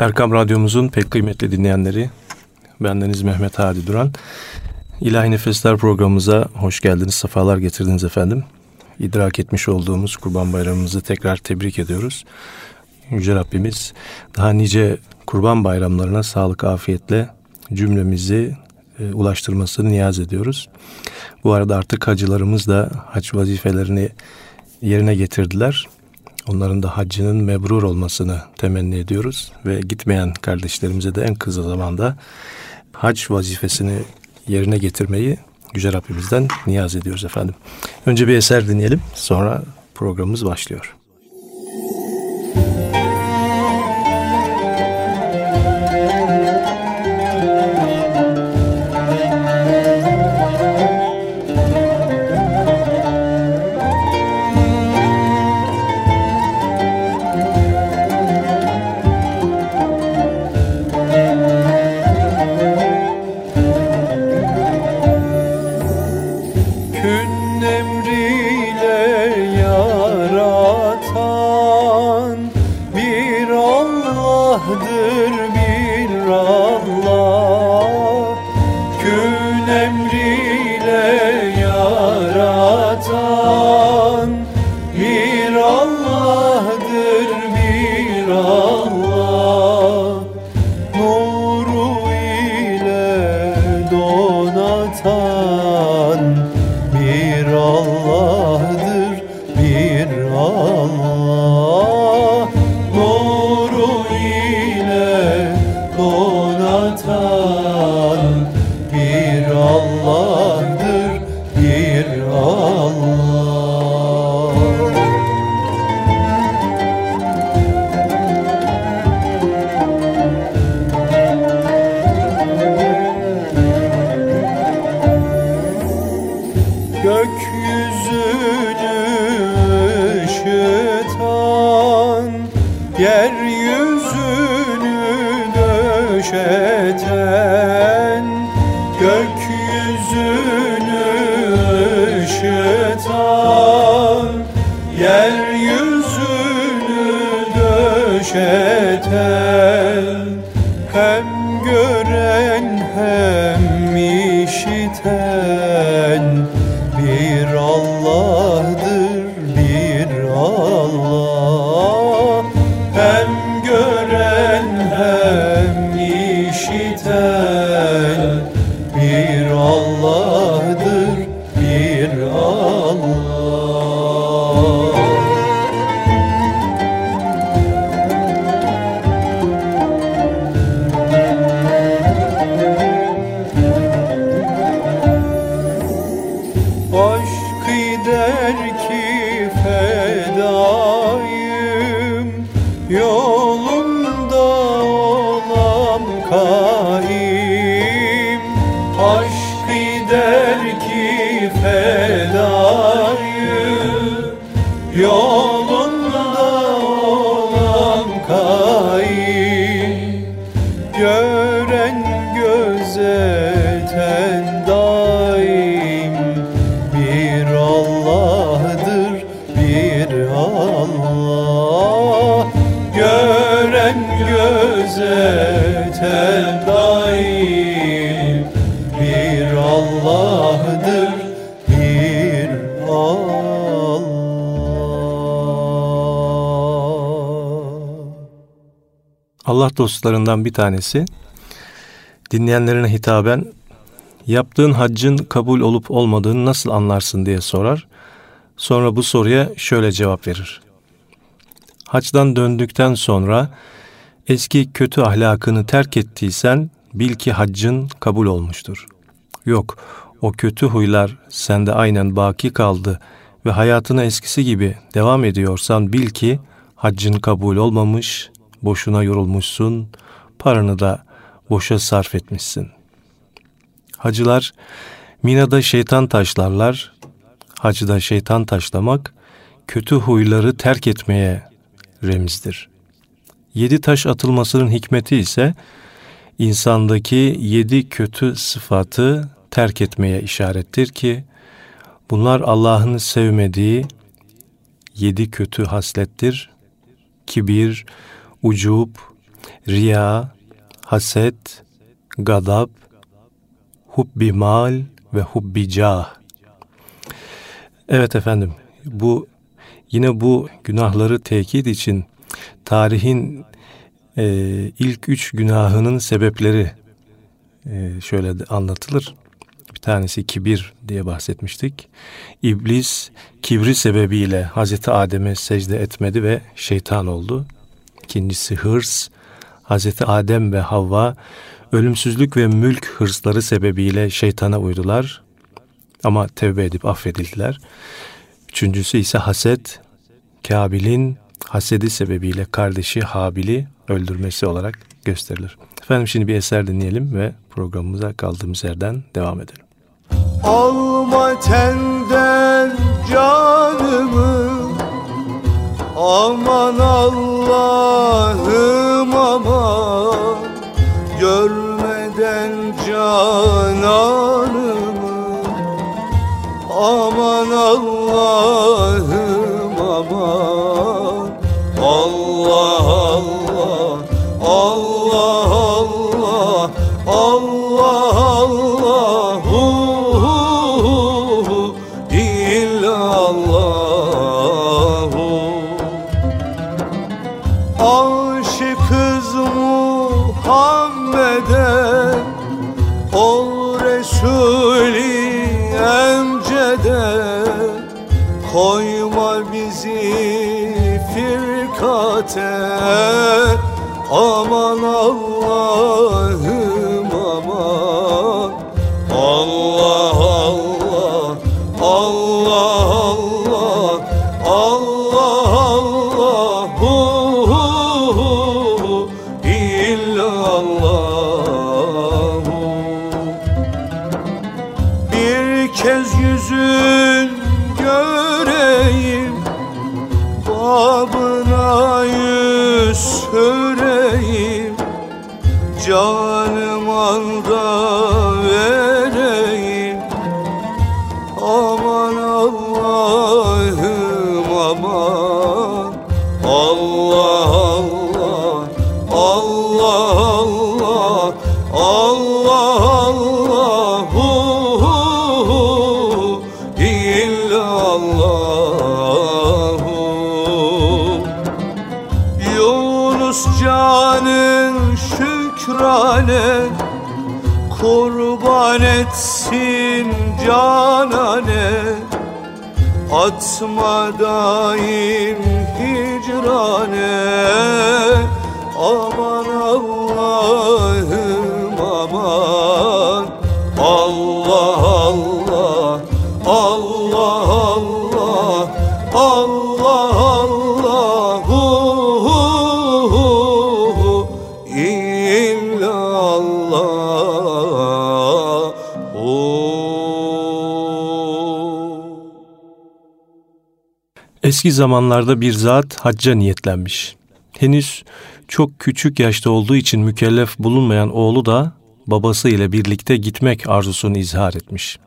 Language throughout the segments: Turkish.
Erkam Radyomuzun pek kıymetli dinleyenleri, bendeniz Mehmet Hadi Duran. İlahi Nefesler programımıza hoş geldiniz, sefalar getirdiniz efendim. İdrak etmiş olduğumuz Kurban Bayramımızı tekrar tebrik ediyoruz. Yüce Rabbimiz daha nice Kurban Bayramlarına sağlık, afiyetle cümlemizi e, ulaştırmasını niyaz ediyoruz. Bu arada artık hacılarımız da hac vazifelerini yerine getirdiler. Onların da haccının mebrur olmasını temenni ediyoruz ve gitmeyen kardeşlerimize de en kısa zamanda hac vazifesini yerine getirmeyi Yüce Rabbimizden niyaz ediyoruz efendim. Önce bir eser dinleyelim sonra programımız başlıyor. köşeten Hem gören hem işiten. Allah dostlarından bir tanesi dinleyenlerine hitaben yaptığın haccın kabul olup olmadığını nasıl anlarsın diye sorar. Sonra bu soruya şöyle cevap verir. Haçtan döndükten sonra eski kötü ahlakını terk ettiysen bil ki haccın kabul olmuştur. Yok, o kötü huylar sende aynen baki kaldı ve hayatına eskisi gibi devam ediyorsan bil ki haccın kabul olmamış, boşuna yorulmuşsun, paranı da boşa sarf etmişsin. Hacılar Mina'da şeytan taşlarlar, hacıda şeytan taşlamak, kötü huyları terk etmeye remizdir. Yedi taş atılmasının hikmeti ise insandaki yedi kötü sıfatı terk etmeye işarettir ki bunlar Allah'ın sevmediği yedi kötü haslettir. Kibir, ucub, riya, haset, gadab, hubbi mal ve hubbi cah. Evet efendim bu yine bu günahları tekit için tarihin e, ilk üç günahının sebepleri e, şöyle anlatılır. Bir tanesi kibir diye bahsetmiştik. İblis kibri sebebiyle Hazreti Adem'e secde etmedi ve şeytan oldu. İkincisi hırs. Hazreti Adem ve Havva ölümsüzlük ve mülk hırsları sebebiyle şeytana uydular. Ama tevbe edip affedildiler. Üçüncüsü ise haset. Kabil'in hasedi sebebiyle kardeşi Habil'i öldürmesi olarak gösterilir. Efendim şimdi bir eser dinleyelim ve programımıza kaldığımız yerden devam edelim. Alma tenden canımı Aman Allah'ım aman Görmeden cananımı Aman Allah'ım aman aman Allah Allah Allah Allah Allah Allah hu, hu, hu, illallahu Yunus canın şükrane Kurban etsin canane Atma daim hicrane Eski zamanlarda bir zat hacca niyetlenmiş. Henüz çok küçük yaşta olduğu için mükellef bulunmayan oğlu da babası ile birlikte gitmek arzusunu izhar etmiş.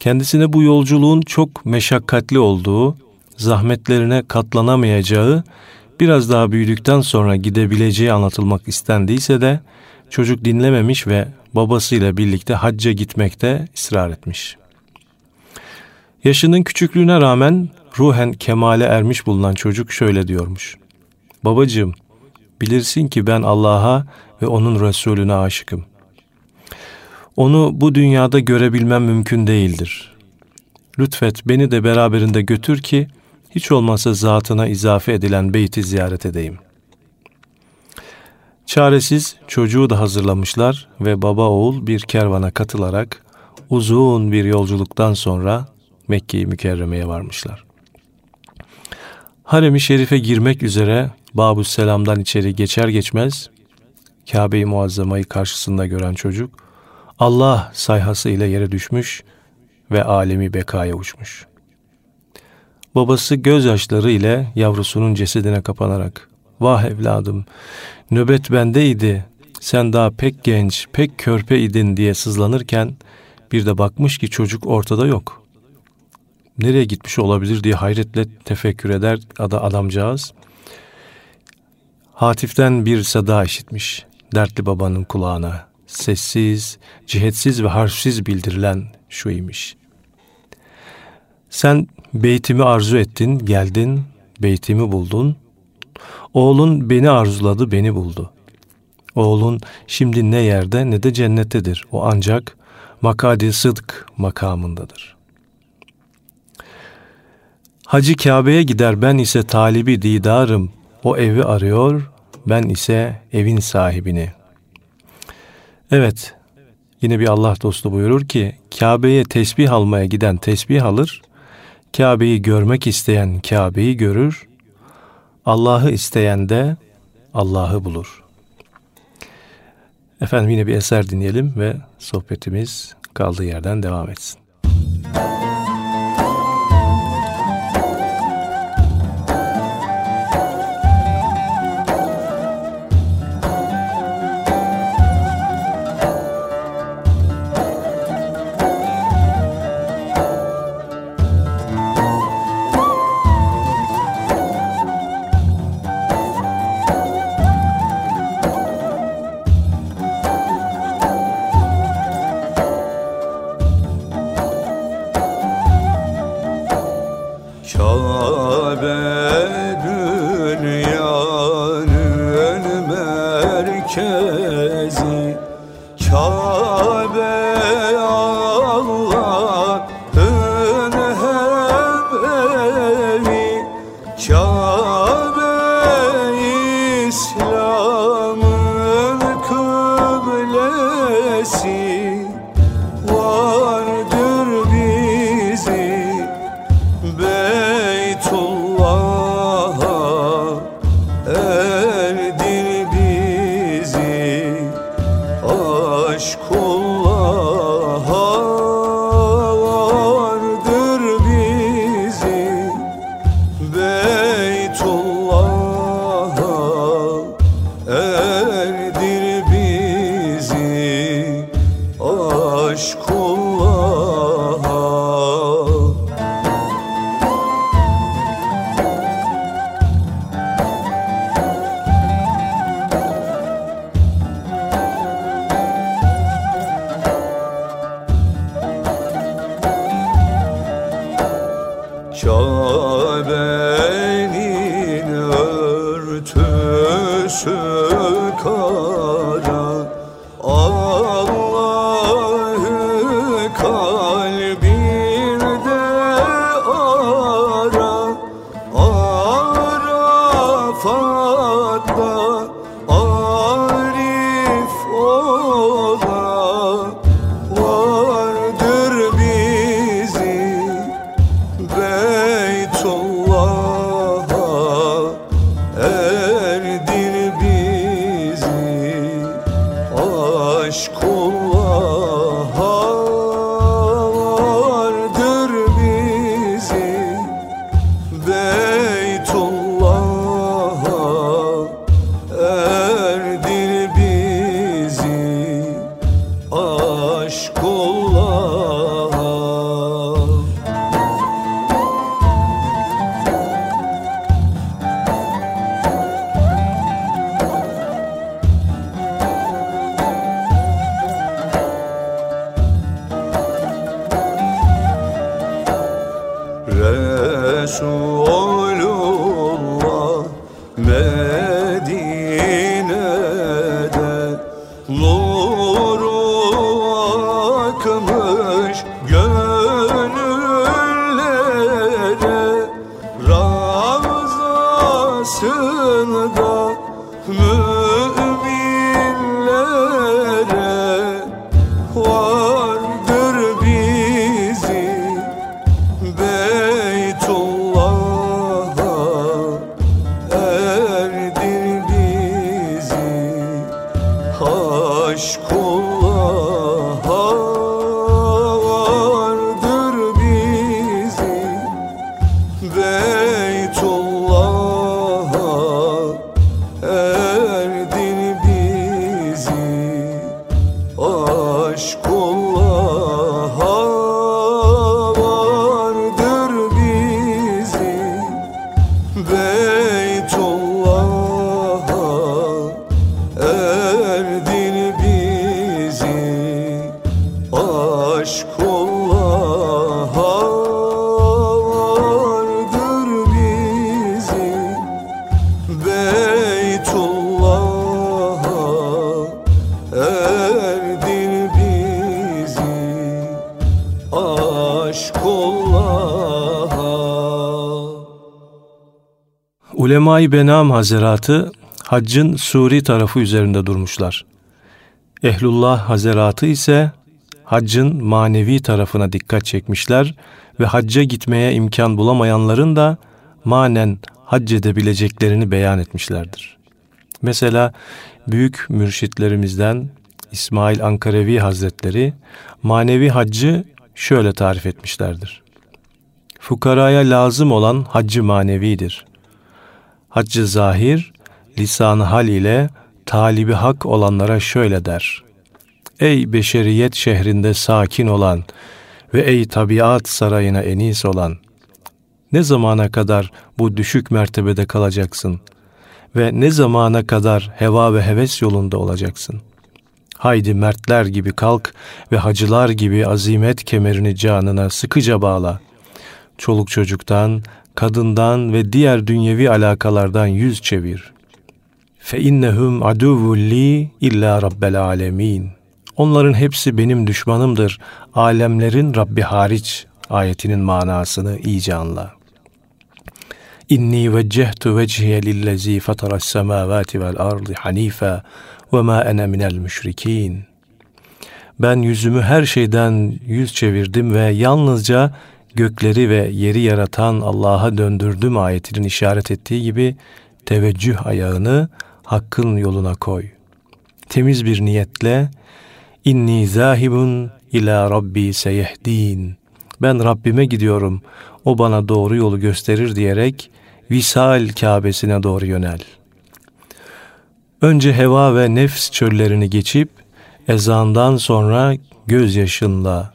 Kendisine bu yolculuğun çok meşakkatli olduğu, zahmetlerine katlanamayacağı, biraz daha büyüdükten sonra gidebileceği anlatılmak istendiyse de çocuk dinlememiş ve babasıyla birlikte hacca gitmekte ısrar etmiş. Yaşının küçüklüğüne rağmen ruhen kemale ermiş bulunan çocuk şöyle diyormuş. Babacığım, bilirsin ki ben Allah'a ve onun Resulüne aşıkım. Onu bu dünyada görebilmem mümkün değildir. Lütfet beni de beraberinde götür ki hiç olmazsa zatına izafe edilen beyti ziyaret edeyim. Çaresiz çocuğu da hazırlamışlar ve baba oğul bir kervana katılarak uzun bir yolculuktan sonra Mekke-i Mükerreme'ye varmışlar. Harem-i Şerif'e girmek üzere Babü Selam'dan içeri geçer geçmez Kabe-i Muazzama'yı karşısında gören çocuk Allah sayhası ile yere düşmüş ve alemi bekaya uçmuş. Babası gözyaşları ile yavrusunun cesedine kapanarak Vah evladım nöbet bendeydi sen daha pek genç pek körpe idin diye sızlanırken bir de bakmış ki çocuk ortada yok. Nereye gitmiş olabilir diye hayretle tefekkür eder ada adamcağız. Hatif'ten bir sada işitmiş dertli babanın kulağına. Sessiz, cihetsiz ve harfsiz bildirilen şu imiş. Sen beytimi arzu ettin, geldin, beytimi buldun. Oğlun beni arzuladı, beni buldu. Oğlun şimdi ne yerde ne de cennettedir. O ancak makadi sıdk makamındadır. Hacı Kabe'ye gider ben ise talibi didarım. O evi arıyor, ben ise evin sahibini. Evet, yine bir Allah dostu buyurur ki, Kabe'ye tesbih almaya giden tesbih alır, Kabe'yi görmek isteyen Kabe'yi görür, Allah'ı isteyen de Allah'ı bulur. Efendim yine bir eser dinleyelim ve sohbetimiz kaldığı yerden devam etsin. Oh. aşk olan nós como Ulema-i Benam Hazeratı haccın suri tarafı üzerinde durmuşlar. Ehlullah Hazeratı ise haccın manevi tarafına dikkat çekmişler ve hacca gitmeye imkan bulamayanların da manen hac edebileceklerini beyan etmişlerdir. Mesela büyük mürşitlerimizden İsmail Ankarevi Hazretleri manevi haccı şöyle tarif etmişlerdir. Fukaraya lazım olan haccı manevidir. Haccı zahir, lisan hal ile talibi hak olanlara şöyle der. Ey beşeriyet şehrinde sakin olan ve ey tabiat sarayına enis olan, ne zamana kadar bu düşük mertebede kalacaksın ve ne zamana kadar heva ve heves yolunda olacaksın? Haydi mertler gibi kalk ve hacılar gibi azimet kemerini canına sıkıca bağla. Çoluk çocuktan, kadından ve diğer dünyevi alakalardan yüz çevir. Fe innehum aduvun li illa rabbel alemin. Onların hepsi benim düşmanımdır. Alemlerin Rabbi hariç ayetinin manasını iyice anla. İnni veccehtu vecihiye lillezî fataras semâvâti vel ardı hanife ve ma ene minel müşrikîn. Ben yüzümü her şeyden yüz çevirdim ve yalnızca gökleri ve yeri yaratan Allah'a döndürdüm ayetinin işaret ettiği gibi teveccüh ayağını hakkın yoluna koy. Temiz bir niyetle inni zahibun ila rabbi seyehdin. Ben Rabbime gidiyorum. O bana doğru yolu gösterir diyerek visal Kabe'sine doğru yönel. Önce heva ve nefs çöllerini geçip ezandan sonra gözyaşınla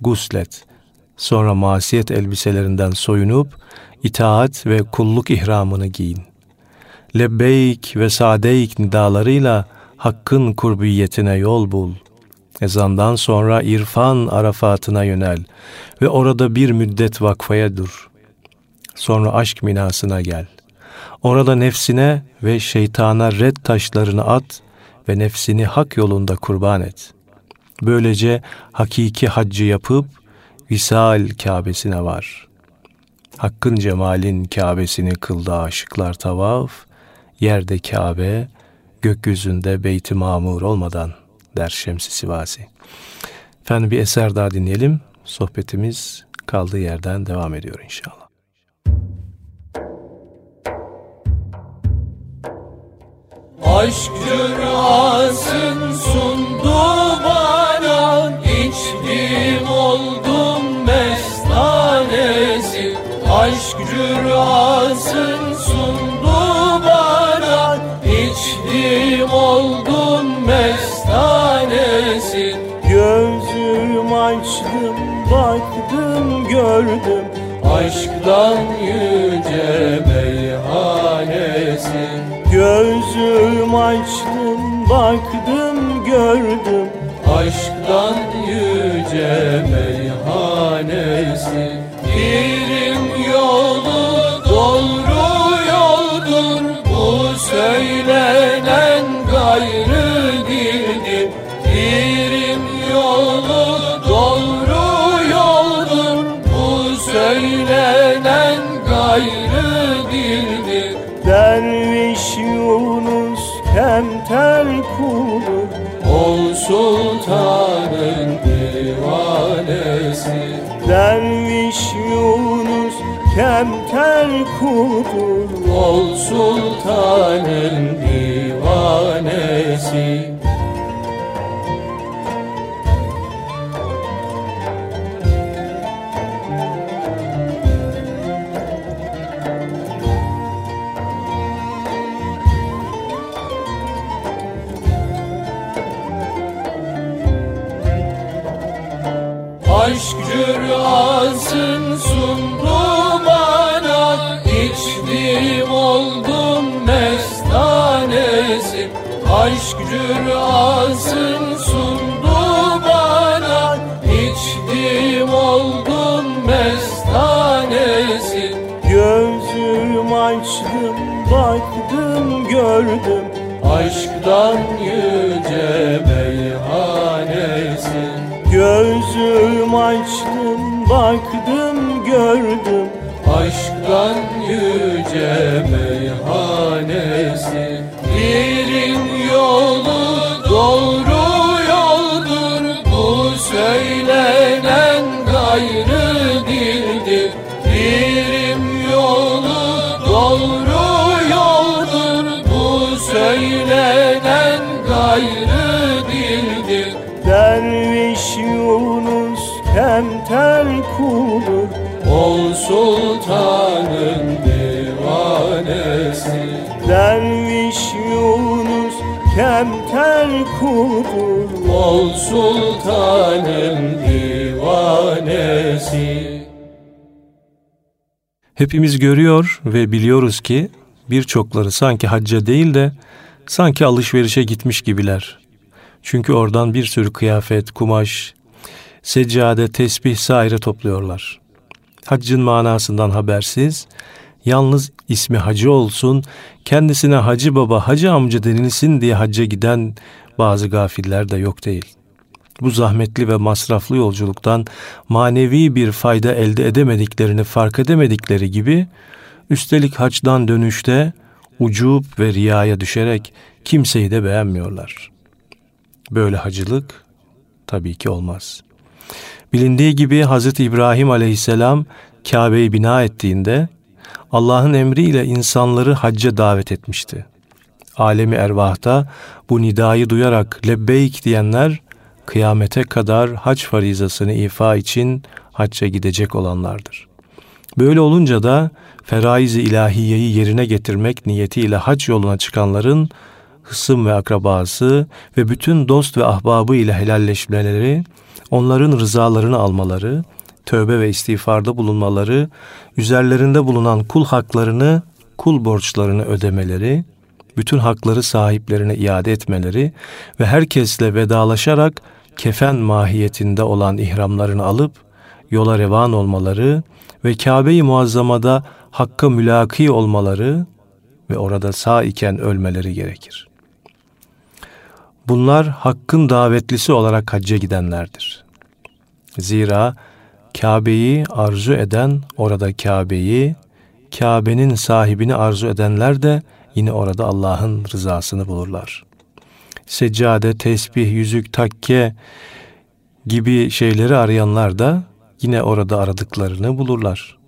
guslet.'' Sonra masiyet elbiselerinden soyunup itaat ve kulluk ihramını giyin. Lebbeyk ve sadeyk nidalarıyla hakkın kurbiyetine yol bul. Ezandan sonra irfan arafatına yönel ve orada bir müddet vakfaya dur. Sonra aşk minasına gel. Orada nefsine ve şeytana red taşlarını at ve nefsini hak yolunda kurban et. Böylece hakiki haccı yapıp Visal Kabe'sine var. Hakkın cemalin Kabe'sini kıldı aşıklar tavaf, yerde Kabe, gökyüzünde Beyt-i Mamur olmadan der Şemsi Sivasi. Efendim bir eser daha dinleyelim. Sohbetimiz kaldığı yerden devam ediyor inşallah. Aşk rüyasın sundu bana içtim oldum mestanesi. Aşk rüyasın sundu bana içtim oldum mestanesi. Gözüm açtım baktım gördüm Aşktan yüce meyhanesi Gözüm açtım baktım gördüm. Aşktan yüce meyhanesi kemter kulu. Ol sultanın divanesi. Derviş Yunus kemter kulu. Ol sultanın divanesi Aşk rüyasın sundu bana İçtim oldum mestanesi. Aşk alsın sundu bana İçtim oldum mestanesi. Gözüm açtım baktım gördüm. Aşktan gördüm. Aşktan yüce meyhanesi. Dilin Derviş Yunus kemter kulu Ol sultanın divanesi Hepimiz görüyor ve biliyoruz ki birçokları sanki hacca değil de sanki alışverişe gitmiş gibiler. Çünkü oradan bir sürü kıyafet, kumaş, seccade, tesbih saire topluyorlar. Haccın manasından habersiz, yalnız ismi hacı olsun, kendisine hacı baba, hacı amca denilsin diye hacca giden bazı gafiller de yok değil. Bu zahmetli ve masraflı yolculuktan manevi bir fayda elde edemediklerini fark edemedikleri gibi, üstelik haçtan dönüşte ucub ve riyaya düşerek kimseyi de beğenmiyorlar. Böyle hacılık tabii ki olmaz. Bilindiği gibi Hz. İbrahim aleyhisselam Kabe'yi bina ettiğinde Allah'ın emriyle insanları hacca davet etmişti. Alemi ervahta bu nidayı duyarak lebbeyk diyenler kıyamete kadar hac farizasını ifa için hacca gidecek olanlardır. Böyle olunca da feraiz-i ilahiyeyi yerine getirmek niyetiyle hac yoluna çıkanların hısım ve akrabası ve bütün dost ve ahbabı ile helalleşmeleri, onların rızalarını almaları, tövbe ve istiğfarda bulunmaları, üzerlerinde bulunan kul haklarını, kul borçlarını ödemeleri, bütün hakları sahiplerine iade etmeleri ve herkesle vedalaşarak kefen mahiyetinde olan ihramlarını alıp yola revan olmaları ve Kabe-i Muazzama'da Hakk'a mülaki olmaları ve orada sağ iken ölmeleri gerekir. Bunlar Hakk'ın davetlisi olarak hacca gidenlerdir. Zira Kabe'yi arzu eden orada Kabe'yi, Kabe'nin sahibini arzu edenler de yine orada Allah'ın rızasını bulurlar. Seccade, tesbih, yüzük, takke gibi şeyleri arayanlar da yine orada aradıklarını bulurlar.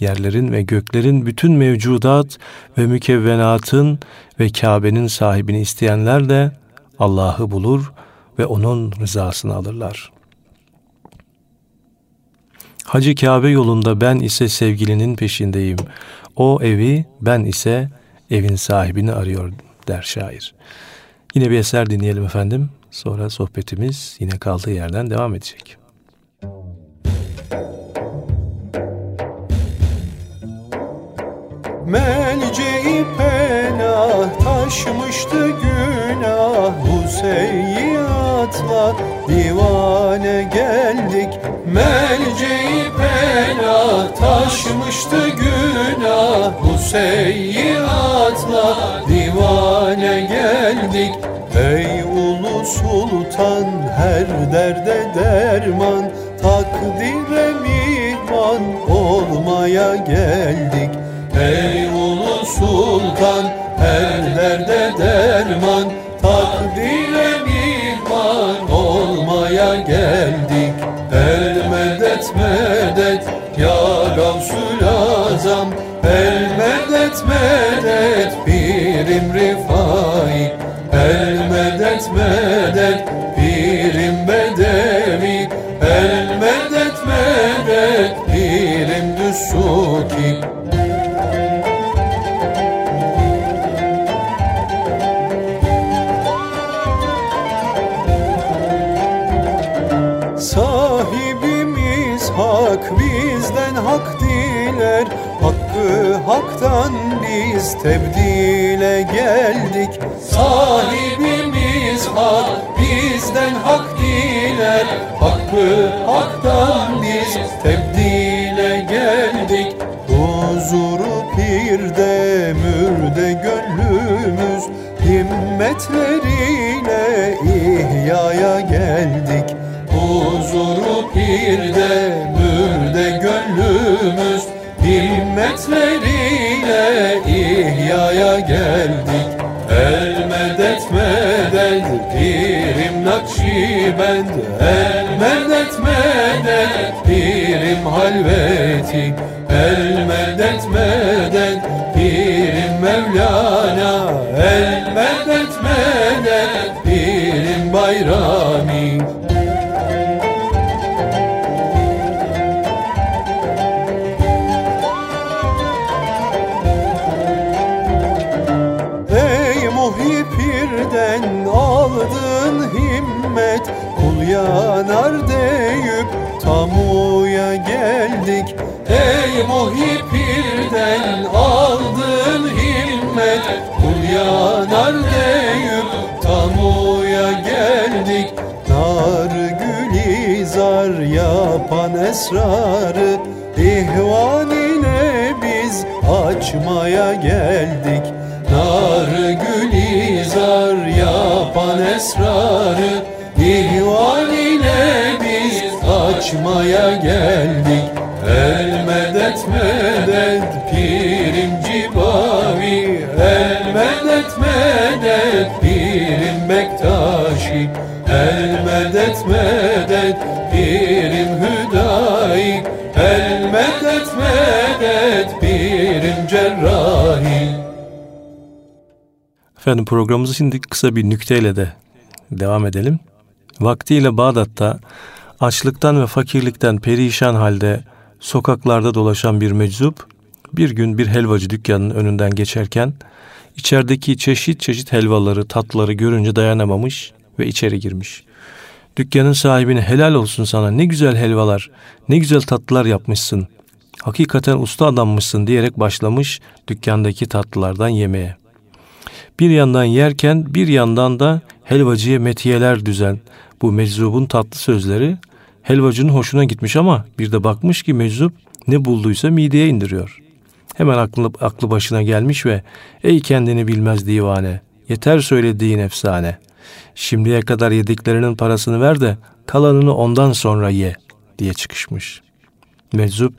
Yerlerin ve göklerin bütün mevcudat ve mükevvenatın ve Kabe'nin sahibini isteyenler de Allah'ı bulur ve onun rızasını alırlar. Hacı Kabe yolunda ben ise sevgilinin peşindeyim. O evi ben ise evin sahibini arıyor der şair. Yine bir eser dinleyelim efendim. Sonra sohbetimiz yine kaldığı yerden devam edecek. Melce'i penah taşmıştı günah Bu seyyiatla divane geldik Melce'i pena. Taşmıştı günah Bu seyyiatla divane geldik Ey ulu sultan her derde derman. Takdire mihman olmaya geldik Ey ulu sultan derde derman Takdire mihman olmaya geldik. El medet medet ya Gavsul Azam. El medet medet pirim rifai. El medet medet pirim bedevi. El medet medet pirim düssuki biz tebdile geldik. Sahibimiz hak bizden hak diler. Hakkı haktan biz tebdile geldik. Huzuru pirde mürde gönlümüz Himmetleriyle ihyaya geldik. Huzuru pirde ihyaya geldik. El medet medet pirim nakşibend El medet medet pirim halveti. El medet medet yanar deyip tamuya geldik. Ey muhipirden aldın himmet. Kul yanar deyip tamuya geldik. Nar gülizar yapan esrarı. İhvan ile biz açmaya geldik medet pirim hüdayi El medet medet pirim cerrahi Efendim programımızı şimdi kısa bir nükteyle de devam edelim. Vaktiyle Bağdat'ta açlıktan ve fakirlikten perişan halde sokaklarda dolaşan bir meczup bir gün bir helvacı dükkanının önünden geçerken içerideki çeşit çeşit helvaları, tatları görünce dayanamamış ve içeri girmiş. Dükkanın sahibine helal olsun sana ne güzel helvalar, ne güzel tatlılar yapmışsın. Hakikaten usta adammışsın diyerek başlamış dükkandaki tatlılardan yemeye. Bir yandan yerken bir yandan da helvacıya metiyeler düzen. Bu meczubun tatlı sözleri helvacının hoşuna gitmiş ama bir de bakmış ki meczup ne bulduysa mideye indiriyor. Hemen aklı, aklı başına gelmiş ve ey kendini bilmez divane yeter söylediğin efsane. Şimdiye kadar yediklerinin parasını ver de kalanını ondan sonra ye diye çıkışmış. Meczup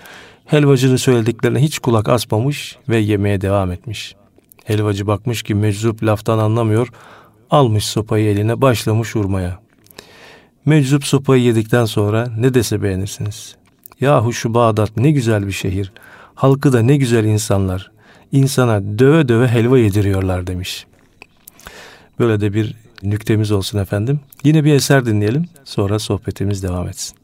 helvacının söylediklerine hiç kulak asmamış ve yemeye devam etmiş.'' Helvacı bakmış ki meczup laftan anlamıyor. Almış sopayı eline başlamış vurmaya. Meczup sopayı yedikten sonra ne dese beğenirsiniz. Yahu şu Bağdat ne güzel bir şehir. Halkı da ne güzel insanlar. İnsana döve döve helva yediriyorlar demiş. Böyle de bir nüktemiz olsun efendim. Yine bir eser dinleyelim. Sonra sohbetimiz devam etsin.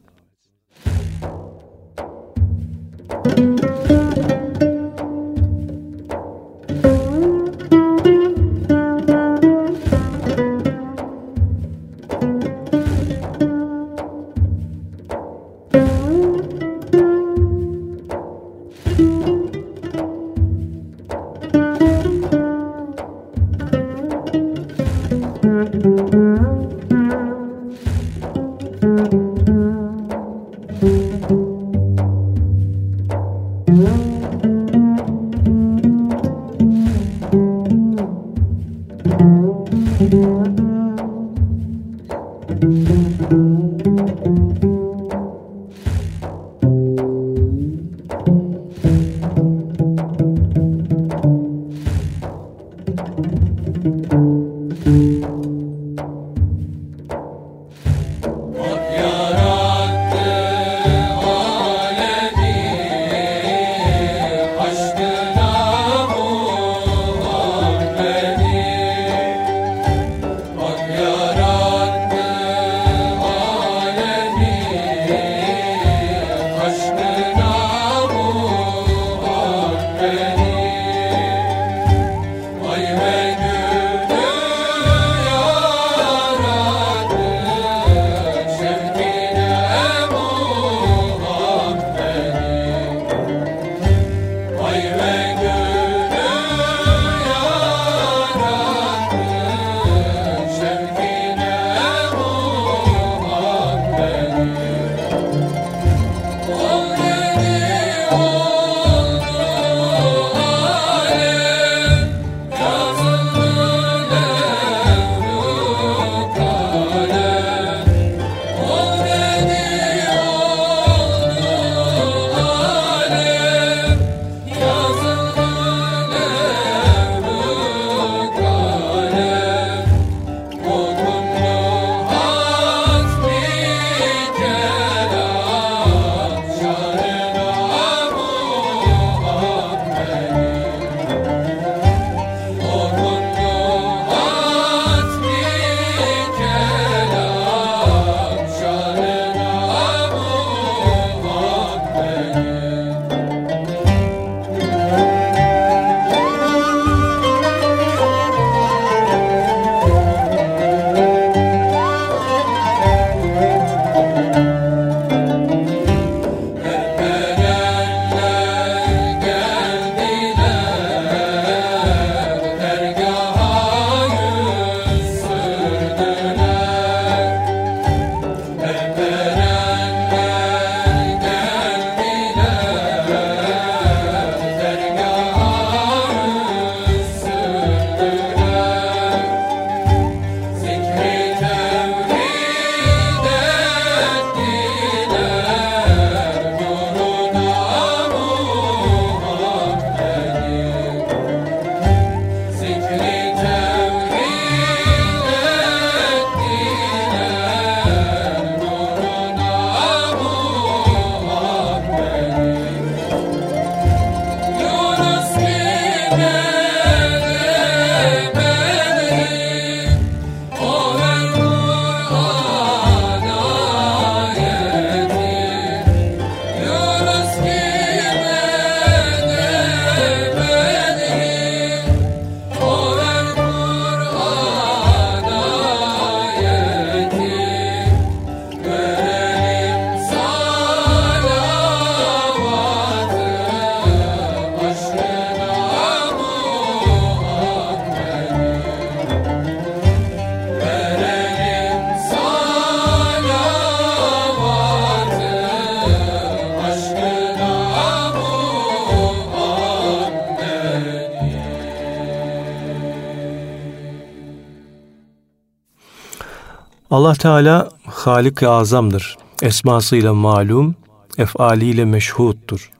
Allah Teala Halik-i Azam'dır. Esmasıyla malum, efaliyle meşhuttur.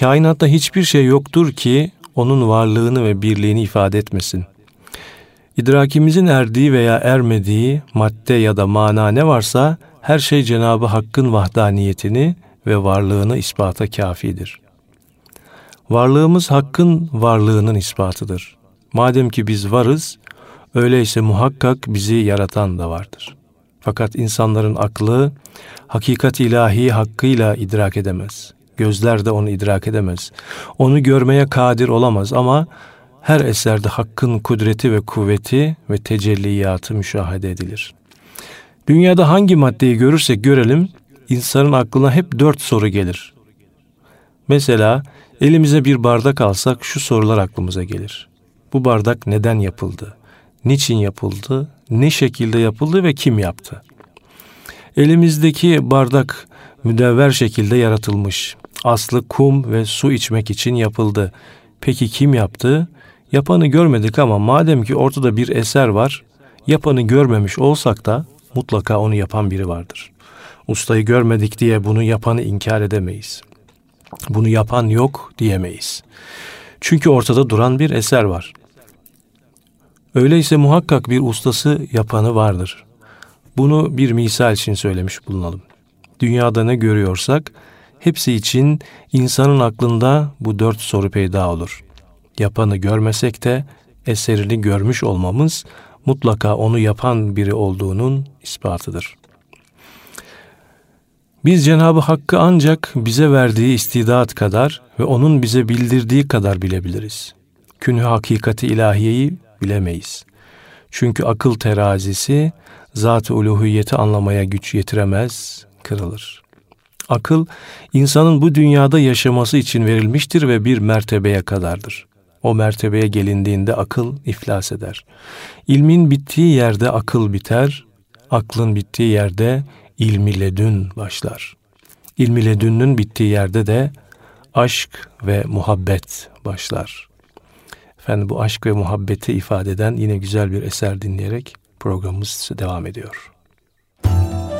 Kainatta hiçbir şey yoktur ki onun varlığını ve birliğini ifade etmesin. İdrakimizin erdiği veya ermediği madde ya da mana ne varsa her şey Cenabı Hakk'ın vahdaniyetini ve varlığını ispata kafidir. Varlığımız Hakk'ın varlığının ispatıdır. Madem ki biz varız, öyleyse muhakkak bizi yaratan da vardır. Fakat insanların aklı hakikat ilahi hakkıyla idrak edemez. Gözler de onu idrak edemez. Onu görmeye kadir olamaz ama her eserde hakkın kudreti ve kuvveti ve tecelliyatı müşahede edilir. Dünyada hangi maddeyi görürsek görelim, insanın aklına hep dört soru gelir. Mesela elimize bir bardak alsak şu sorular aklımıza gelir. Bu bardak neden yapıldı? Niçin yapıldı? Ne şekilde yapıldı ve kim yaptı? Elimizdeki bardak müdevver şekilde yaratılmış. Aslı kum ve su içmek için yapıldı. Peki kim yaptı? Yapanı görmedik ama madem ki ortada bir eser var, yapanı görmemiş olsak da mutlaka onu yapan biri vardır. Ustayı görmedik diye bunu yapanı inkar edemeyiz. Bunu yapan yok diyemeyiz. Çünkü ortada duran bir eser var. Öyleyse muhakkak bir ustası yapanı vardır. Bunu bir misal için söylemiş bulunalım. Dünyada ne görüyorsak hepsi için insanın aklında bu dört soru peyda olur. Yapanı görmesek de eserini görmüş olmamız mutlaka onu yapan biri olduğunun ispatıdır. Biz Cenab-ı Hakk'ı ancak bize verdiği istidat kadar ve onun bize bildirdiği kadar bilebiliriz. Künhü hakikati ilahiyeyi bilemeyiz. Çünkü akıl terazisi zat-ı uluhiyeti anlamaya güç yetiremez, kırılır. Akıl insanın bu dünyada yaşaması için verilmiştir ve bir mertebeye kadardır. O mertebeye gelindiğinde akıl iflas eder. İlmin bittiği yerde akıl biter, aklın bittiği yerde ilmi ledün başlar. İlmi ledünün bittiği yerde de aşk ve muhabbet başlar. Efendim bu aşk ve muhabbeti ifade eden yine güzel bir eser dinleyerek programımız devam ediyor.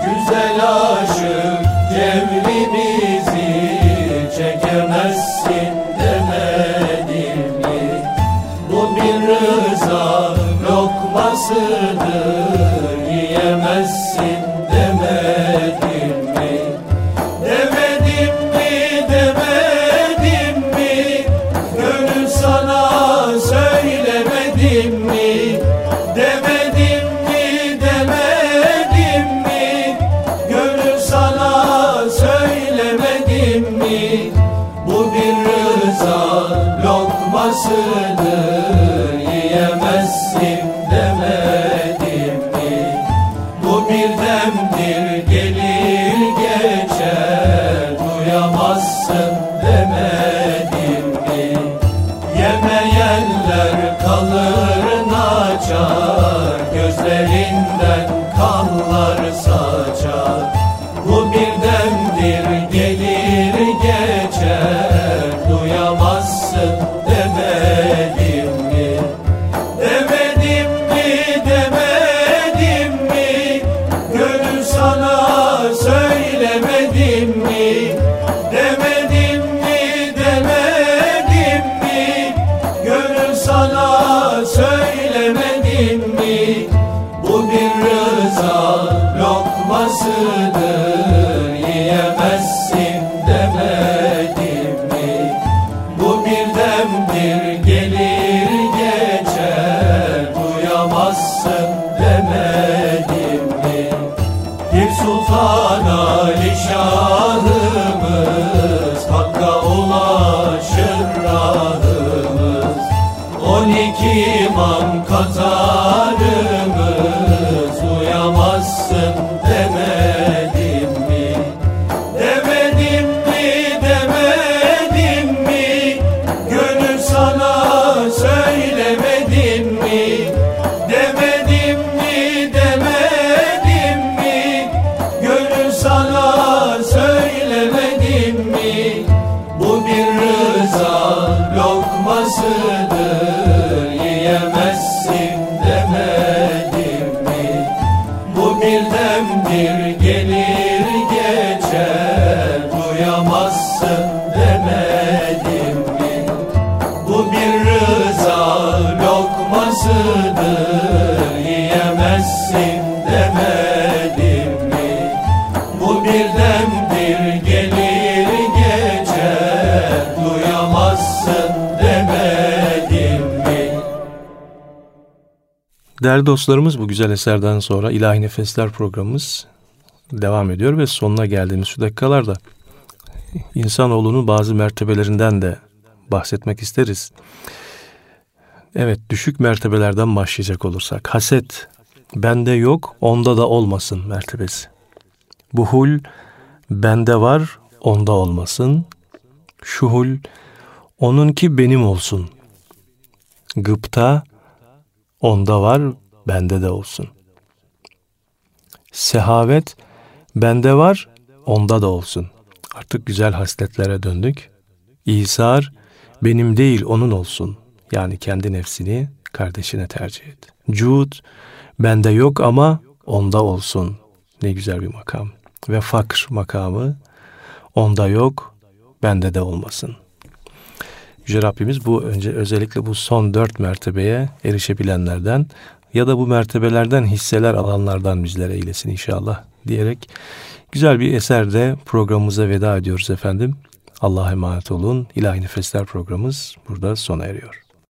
Güzel aşık cemrimizi çekemezsin demedim mi? Bu bir rıza lokmasıdır lokmasıdır Duyamazsın demedim mi? Bir sultan Ali şahımız Hakka ulaşır rahımız On iki imam katarımız Değerli dostlarımız bu güzel eserden sonra İlahi Nefesler programımız devam ediyor ve sonuna geldiğimiz şu dakikalarda insanoğlunun bazı mertebelerinden de bahsetmek isteriz. Evet düşük mertebelerden başlayacak olursak haset bende yok onda da olmasın mertebesi. Buhul bende var onda olmasın. Şuhul onunki benim olsun. Gıpta onda var bende de olsun. Sehavet bende var onda da olsun. Artık güzel hasletlere döndük. İsar benim değil onun olsun. Yani kendi nefsini kardeşine tercih et. Cud bende yok ama onda olsun. Ne güzel bir makam. Ve fakr makamı onda yok bende de olmasın. Yüce Rabbimiz bu önce özellikle bu son dört mertebeye erişebilenlerden ya da bu mertebelerden hisseler alanlardan bizlere eylesin inşallah diyerek güzel bir eserde programımıza veda ediyoruz efendim. Allah'a emanet olun. İlahi Nefesler programımız burada sona eriyor.